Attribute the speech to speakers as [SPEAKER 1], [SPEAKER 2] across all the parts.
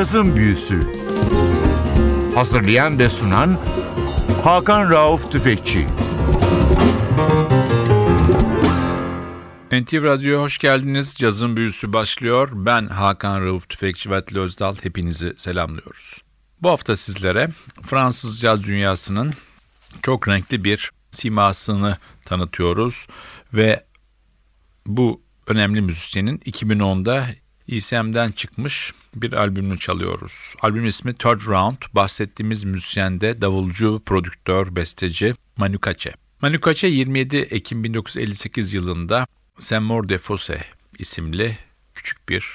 [SPEAKER 1] Cazın Büyüsü Hazırlayan ve sunan Hakan Rauf Tüfekçi
[SPEAKER 2] NTV Radyo'ya hoş geldiniz. Cazın Büyüsü başlıyor. Ben Hakan Rauf Tüfekçi ve Atli Özdal. Hepinizi selamlıyoruz. Bu hafta sizlere Fransız caz dünyasının çok renkli bir simasını tanıtıyoruz ve bu önemli müzisyenin 2010'da ECM'den çıkmış bir albümünü çalıyoruz. Albüm ismi Third Round. Bahsettiğimiz müzisyen de davulcu, prodüktör, besteci Manu Katché. Manu Katché 27 Ekim 1958 yılında Saint-Maur-de-Fossé isimli küçük bir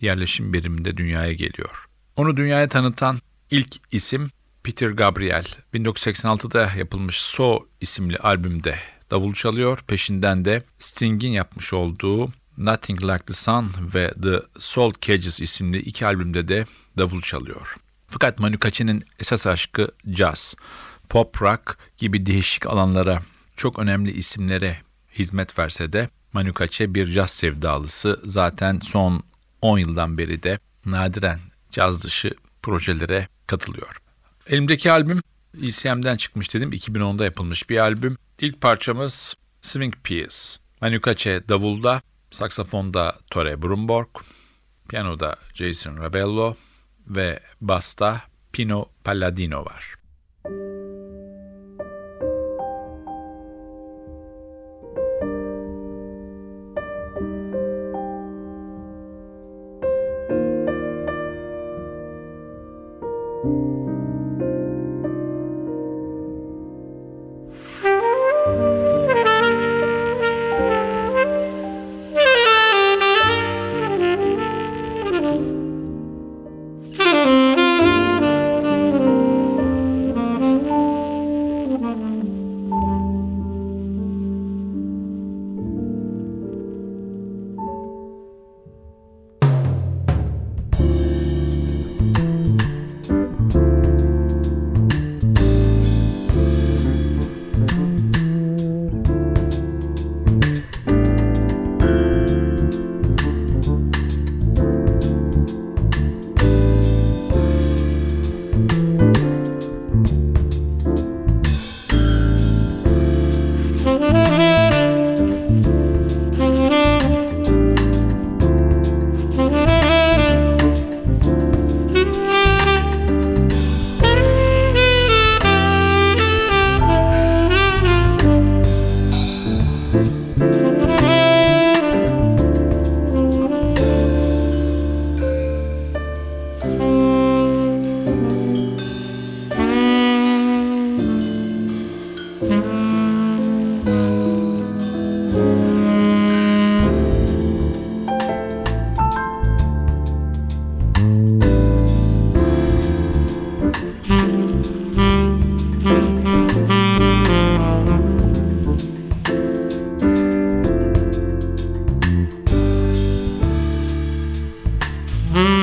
[SPEAKER 2] yerleşim biriminde dünyaya geliyor. Onu dünyaya tanıtan ilk isim Peter Gabriel. 1986'da yapılmış So isimli albümde davul çalıyor. Peşinden de Sting'in yapmış olduğu Nothing Like the Sun ve The Soul Cages isimli iki albümde de davul çalıyor. Fakat Manu Katché'nin esas aşkı jazz, pop rock gibi değişik alanlara, çok önemli isimlere hizmet verse de Manu Katché bir jazz sevdalısı. Zaten son 10 yıldan beri de nadiren caz dışı projelere katılıyor. Elimdeki albüm ECM'den çıkmış dedim. 2010'da yapılmış bir albüm. İlk parçamız Swing Piece. Manu Katché davulda, saksafonda Tore Brumborg, piyanoda Jason Rabello ve basta Pino Palladino var. Mm-hmm.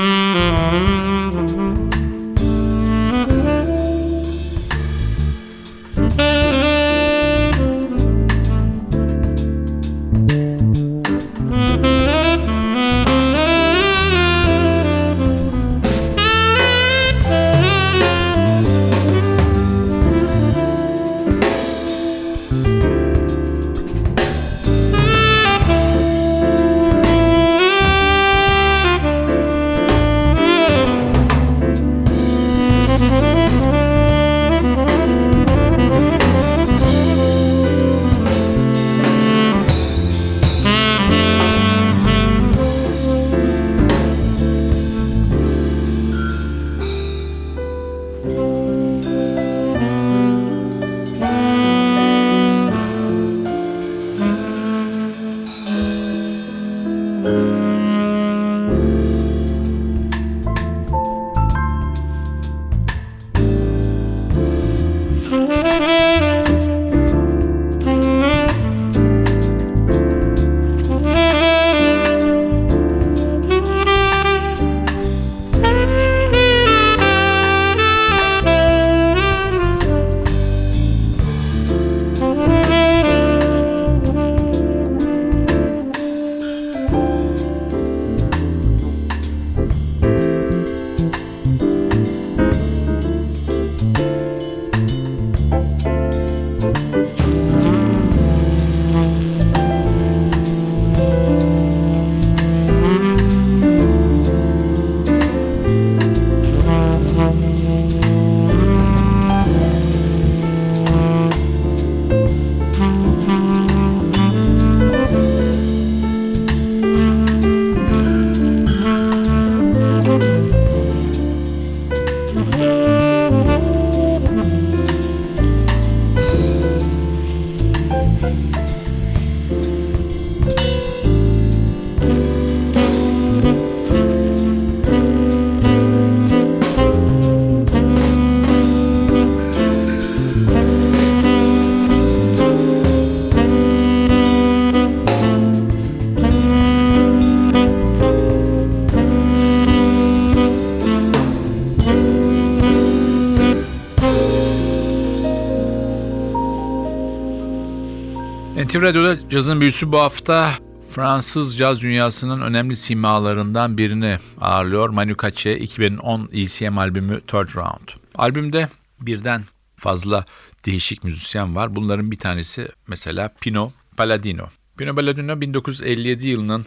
[SPEAKER 2] NTV Radyo'da cazın büyüsü bu hafta Fransız caz dünyasının önemli simalarından birini ağırlıyor. Manu Katché 2010 ECM albümü Third Round. Albümde birden fazla değişik müzisyen var. Bunların bir tanesi mesela Pino Palladino. Pino Palladino 1957 yılının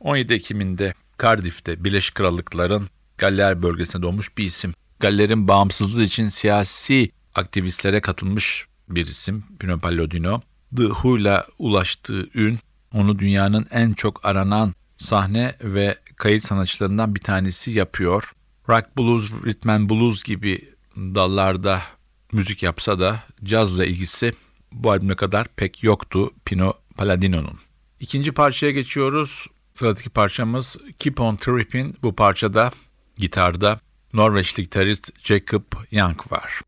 [SPEAKER 2] 17 Ekim'inde Cardiff'te Birleşik Krallıkların Galler bölgesinde doğmuş bir isim. Galler'in bağımsızlığı için siyasi aktivistlere katılmış bir isim Pino Palladino. The Who'la ulaştığı ün onu dünyanın en çok aranan sahne ve kayıt sanatçılarından bir tanesi yapıyor. Rock blues, rhythm and blues gibi dallarda müzik yapsa da cazla ilgisi bu albüme kadar pek yoktu Pino Palladino'nun. İkinci parçaya geçiyoruz. Sıradaki parçamız Keep On Trippin'. Bu parçada gitarda Norveçli gitarist Jacob Young var.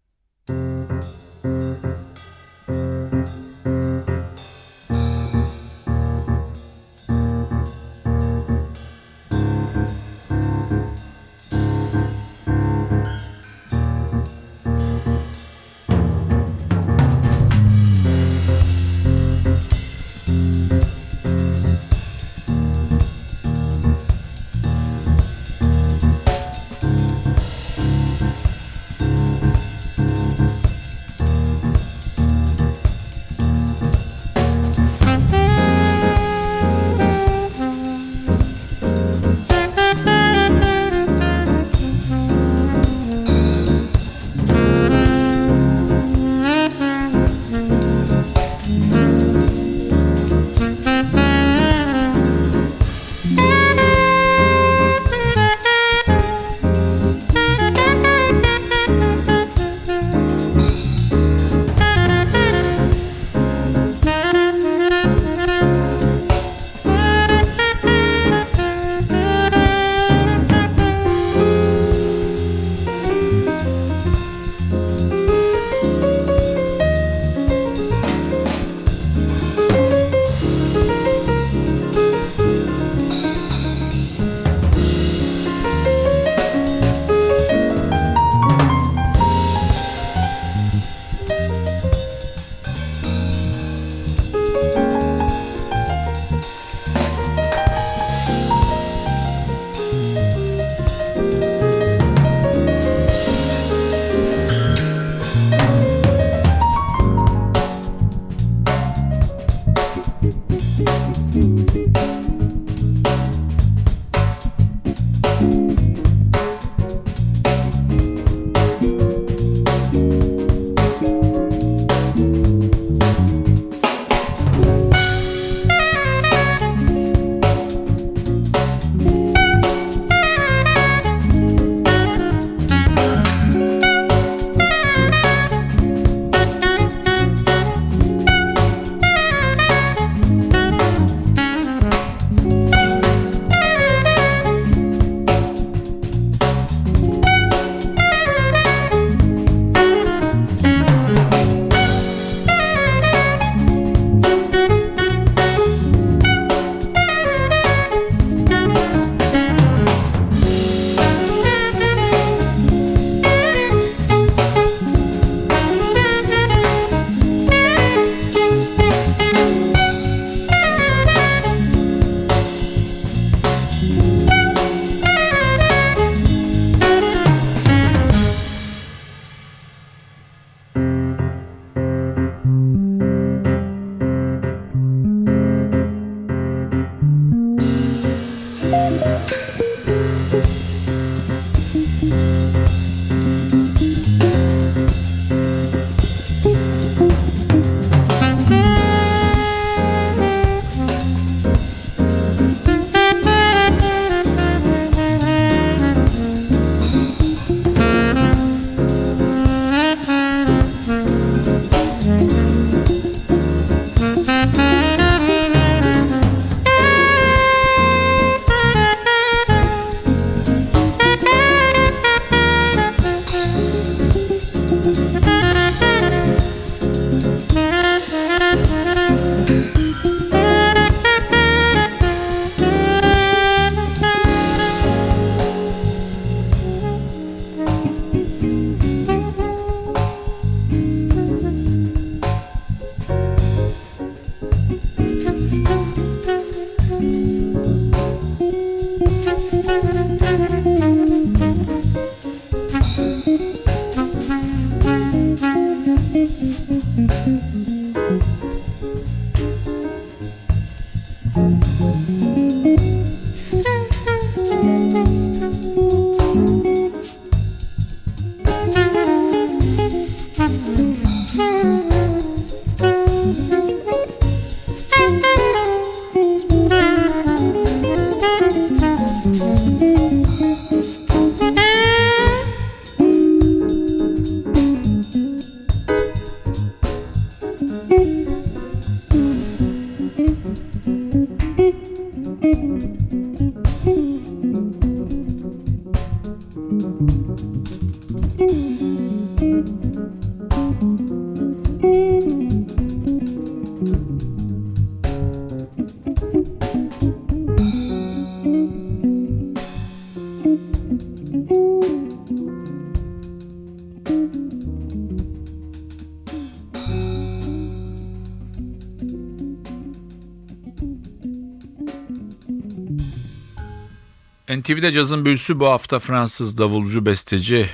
[SPEAKER 2] NTV'de cazın büyüsü bu hafta Fransız davulcu, besteci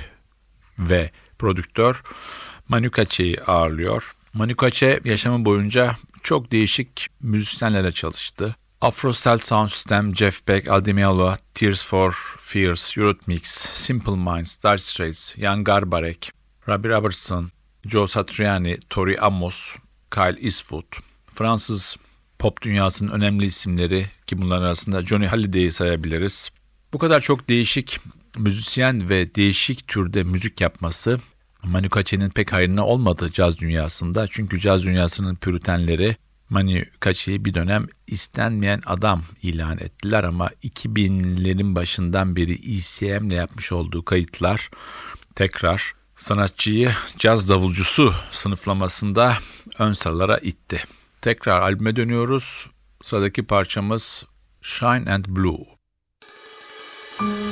[SPEAKER 2] ve prodüktör Manu Katche'yi ağırlıyor. Manu Katche yaşamı boyunca çok değişik müzisyenlere çalıştı. Afro Cell Sound System, Jeff Beck, Aldemialo, Tears for Fears, Eurythmics, Simple Minds, Dire Straits, Jan Garbarek, Robbie Robertson, Joe Satriani, Tori Amos, Kyle Eastwood, Fransız pop dünyasının önemli isimleri ki bunların arasında Johnny Halliday'i sayabiliriz. Bu kadar çok değişik müzisyen ve değişik türde müzik yapması Manu Katche'nin pek hayrına olmadı caz dünyasında. Çünkü caz dünyasının püritenleri Manu Katche'yi bir dönem istenmeyen adam ilan ettiler ama 2000'lerin başından beri ECM'le yapmış olduğu kayıtlar tekrar sanatçıyı caz davulcusu sınıflamasında ön sıralara itti. Tekrar albüme dönüyoruz. Sıradaki parçamız Shine and Blue. Mm-hmm.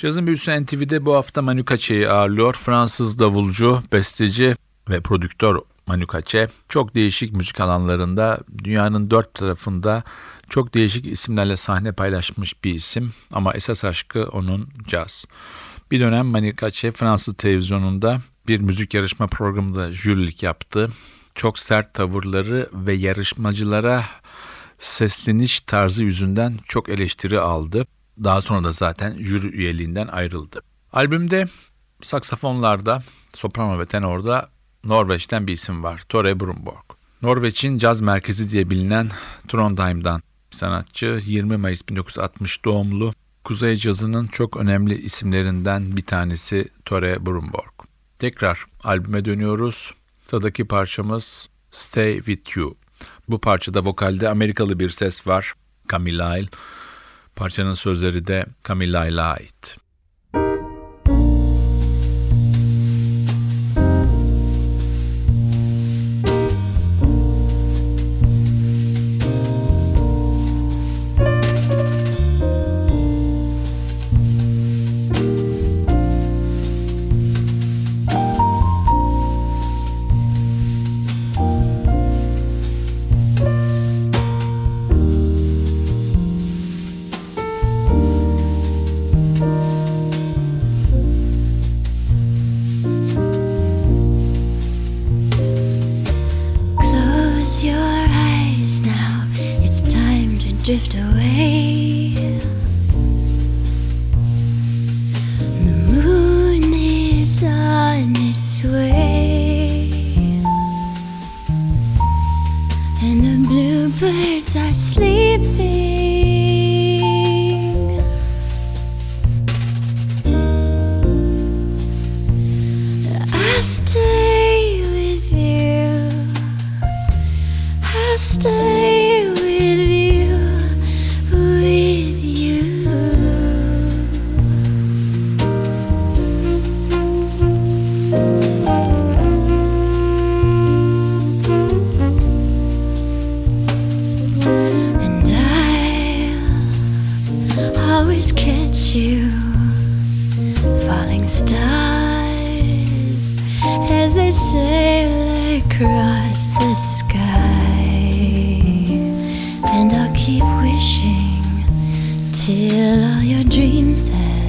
[SPEAKER 2] Cazın Büyüsü NTV'de bu hafta Manu Katche'yi ağırlıyor. Fransız davulcu, besteci ve prodüktör Manu Katche. Çok değişik müzik alanlarında dünyanın dört tarafında çok değişik isimlerle sahne paylaşmış bir isim. Ama esas aşkı onun caz. Bir dönem Manu Katche Fransız televizyonunda bir müzik yarışma programında jürilik yaptı. Çok sert tavırları ve yarışmacılara sesleniş tarzı yüzünden çok eleştiri aldı. Daha sonra da zaten jüri üyeliğinden ayrıldı. Albümde saksafonlarda, soprano ve tenorda Norveç'ten bir isim var. Tore Brumborg. Norveç'in caz merkezi diye bilinen Trondheim'dan sanatçı 20 Mayıs 1960 doğumlu Kuzey cazının çok önemli isimlerinden bir tanesi Tore Brumborg. Tekrar albüme dönüyoruz. Sıradaki parçamız Stay With You. Bu parçada vokalde Amerikalı bir ses var. Camille Lyle. Parçanın sözleri de Camille Lyle'a ait.
[SPEAKER 3] Sky. And I'll keep wishing till all your dreams have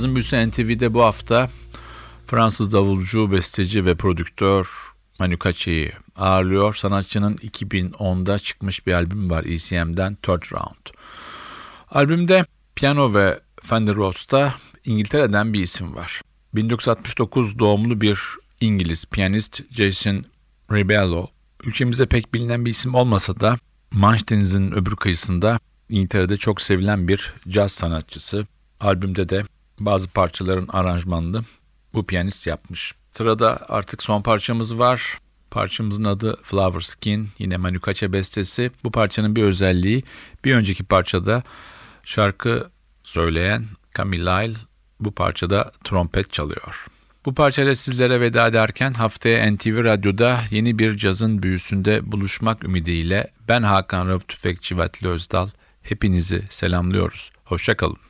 [SPEAKER 2] Cazın Büyüsü NTV'de bu hafta Fransız davulcu, besteci ve prodüktör Manu Katche'yi ağırlıyor. Sanatçının 2010'da çıkmış bir albüm var ECM'den Third Round. Albümde piyano ve Fender Rhodes'ta İngiltere'den bir isim var. 1969 doğumlu bir İngiliz piyanist Jason Rebello. Ülkemizde pek bilinen bir isim olmasa da Manş Denizi'nin öbür kıyısında İngiltere'de çok sevilen bir caz sanatçısı. Albümde de bazı parçaların aranjmanını bu piyanist yapmış. Sırada artık son parçamız var. Parçamızın adı Flower Skin. Yine Manu Katché bestesi. Bu parçanın bir özelliği bir önceki parçada şarkı söyleyen Camille Lyle bu parçada trompet çalıyor. Bu parçayla sizlere veda ederken haftaya NTV Radyo'da yeni bir cazın büyüsünde buluşmak ümidiyle ben Hakan Rauf Tüfekçi ve Atli Özdal hepinizi selamlıyoruz. Hoşçakalın.